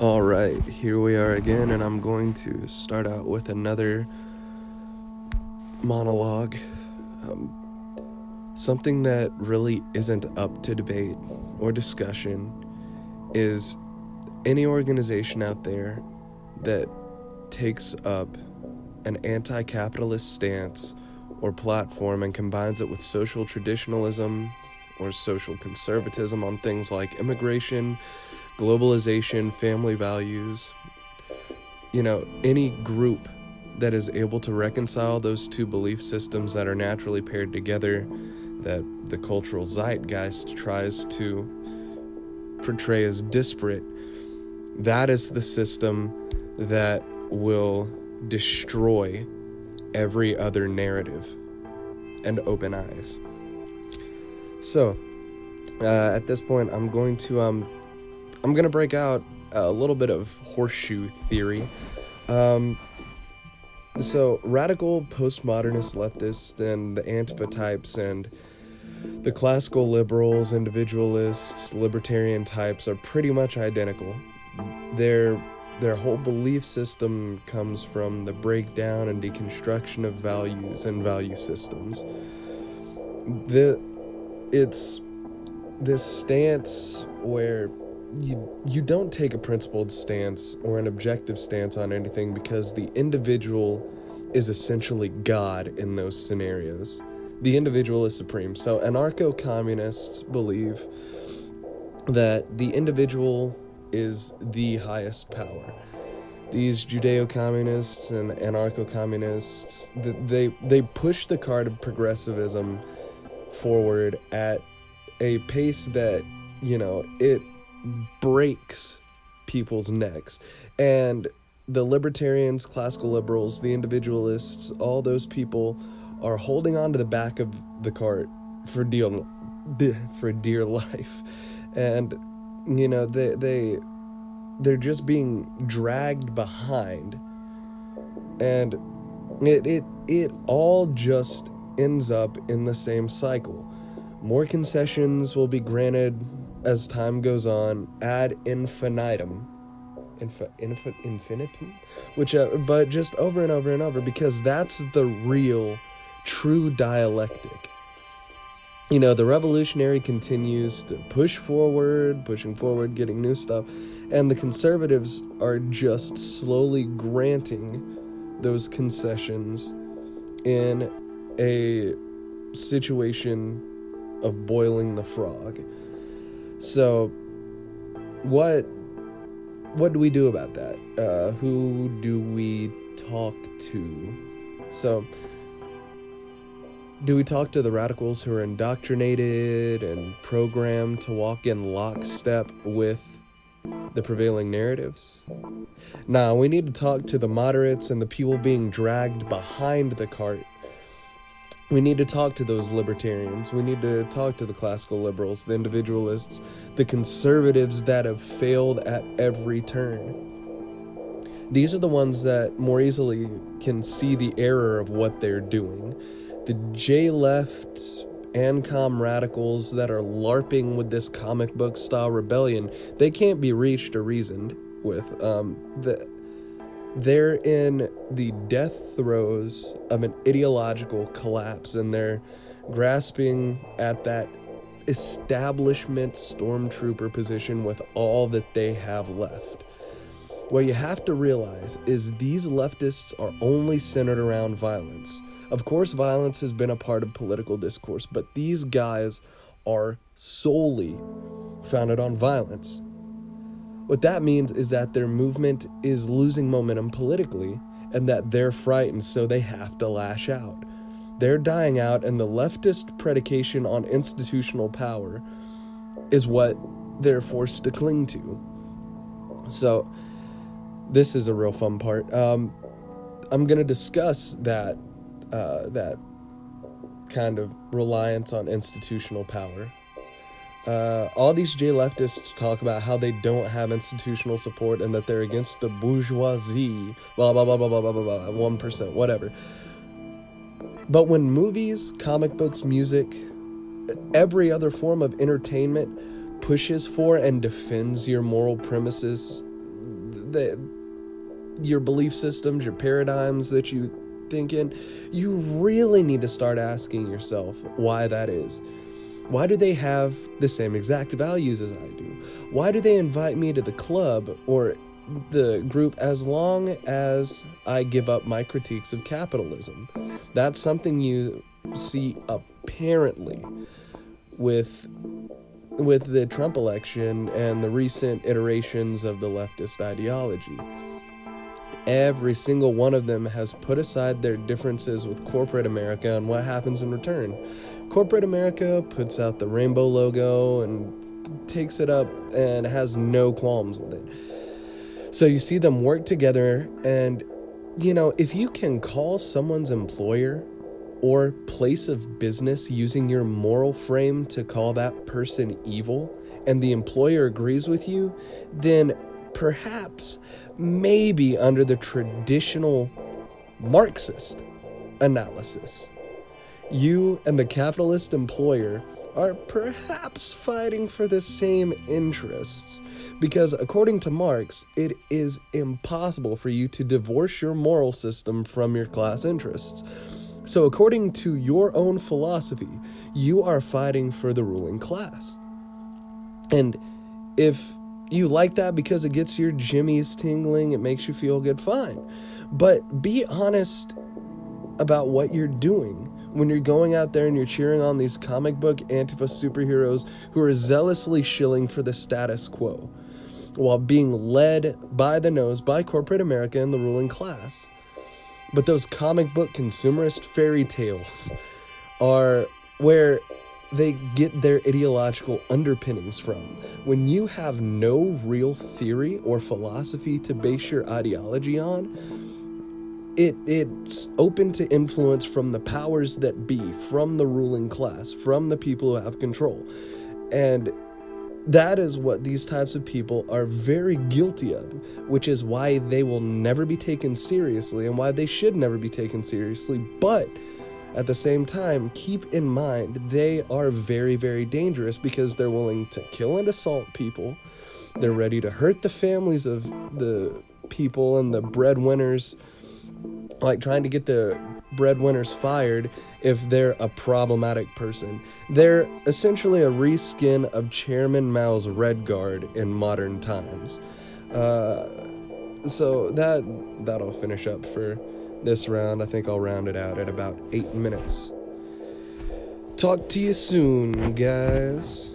All right, here we are again, and I'm going to start out with another monologue. Um, something that really isn't up to debate or discussion is any organization out there that takes up an anti capitalist stance or platform and combines it with social traditionalism or social conservatism on things like immigration, globalization, family values. You know, any group that is able to reconcile those two belief systems that are naturally paired together, that the cultural zeitgeist tries to portray as disparate, that is the system that will destroy every other narrative and open eyes. So, uh, at this point, I'm going to um, I'm gonna break out a little bit of horseshoe theory. Um, so, radical postmodernist leftists and the Antifa types and the classical liberals, individualists, libertarian types are pretty much identical. Their their whole belief system comes from the breakdown and deconstruction of values and value systems. The it's this stance where you you don't take a principled stance or an objective stance on anything because the individual is essentially God in those scenarios. The individual is supreme. So anarcho communists believe that the individual is the highest power. These Judeo communists and anarcho communists, they, they push the card of progressivism forward at a pace that, you know, it breaks people's necks. And the libertarians, classical liberals, the individualists, all those people are holding on to the back of the cart for dear, for dear life. And you know, they they they're just being dragged behind. And it it it all just ends up in the same cycle. More concessions will be granted as time goes on ad infinitum. Inf- inf- infinitum? Which, uh, but just over and over and over because that's the real, true dialectic. You know, the revolutionary continues to push forward, pushing forward, getting new stuff, and the conservatives are just slowly granting those concessions in a situation of boiling the frog. So, what what do we do about that? Uh, who do we talk to? So, do we talk to the radicals who are indoctrinated and programmed to walk in lockstep with the prevailing narratives? Nah, we need to talk to the moderates and the people being dragged behind the cart we need to talk to those libertarians. We need to talk to the classical liberals, the individualists, the conservatives that have failed at every turn. These are the ones that more easily can see the error of what they're doing. The J left ANCOM radicals that are LARPing with this comic book style rebellion, they can't be reached or reasoned with. Um, the, they're in the death throes of an ideological collapse and they're grasping at that establishment stormtrooper position with all that they have left. What you have to realize is these leftists are only centered around violence. Of course, violence has been a part of political discourse, but these guys are solely founded on violence. What that means is that their movement is losing momentum politically and that they're frightened, so they have to lash out. They're dying out, and the leftist predication on institutional power is what they're forced to cling to. So, this is a real fun part. Um, I'm going to discuss that uh, that kind of reliance on institutional power uh, all these J leftists talk about how they don't have institutional support and that they're against the bourgeoisie, blah, blah, blah, blah, blah, blah, blah, blah, 1%, whatever. But when movies, comic books, music, every other form of entertainment pushes for and defends your moral premises, the your belief systems, your paradigms that you think in, you really need to start asking yourself why that is. Why do they have the same exact values as I do? Why do they invite me to the club or the group as long as I give up my critiques of capitalism? That's something you see apparently with with the Trump election and the recent iterations of the leftist ideology. Every single one of them has put aside their differences with corporate America and what happens in return. Corporate America puts out the rainbow logo and takes it up and has no qualms with it. So you see them work together, and you know, if you can call someone's employer or place of business using your moral frame to call that person evil, and the employer agrees with you, then perhaps, maybe under the traditional Marxist analysis, you and the capitalist employer are perhaps fighting for the same interests. Because according to Marx, it is impossible for you to divorce your moral system from your class interests. So, according to your own philosophy, you are fighting for the ruling class. And if you like that because it gets your jimmies tingling, it makes you feel good, fine. But be honest about what you're doing when you're going out there and you're cheering on these comic book Antifa superheroes who are zealously shilling for the status quo while being led by the nose by corporate America and the ruling class. But those comic book consumerist fairy tales are where they get their ideological underpinnings from. When you have no real theory or philosophy to base your ideology on, it it's open to influence from the powers that be, from the ruling class, from the people who have control. And that is what these types of people are very guilty of, which is why they will never be taken seriously and why they should never be taken seriously. But at the same time, keep in mind they are very, very dangerous because they're willing to kill and assault people. They're ready to hurt the families of the people and the breadwinners, like trying to get the breadwinners fired if they're a problematic person. They're essentially a reskin of Chairman Mao's Red Guard in modern times. Uh, so that that'll finish up for this round. I think I'll round it out at about eight minutes. Talk to you soon, guys.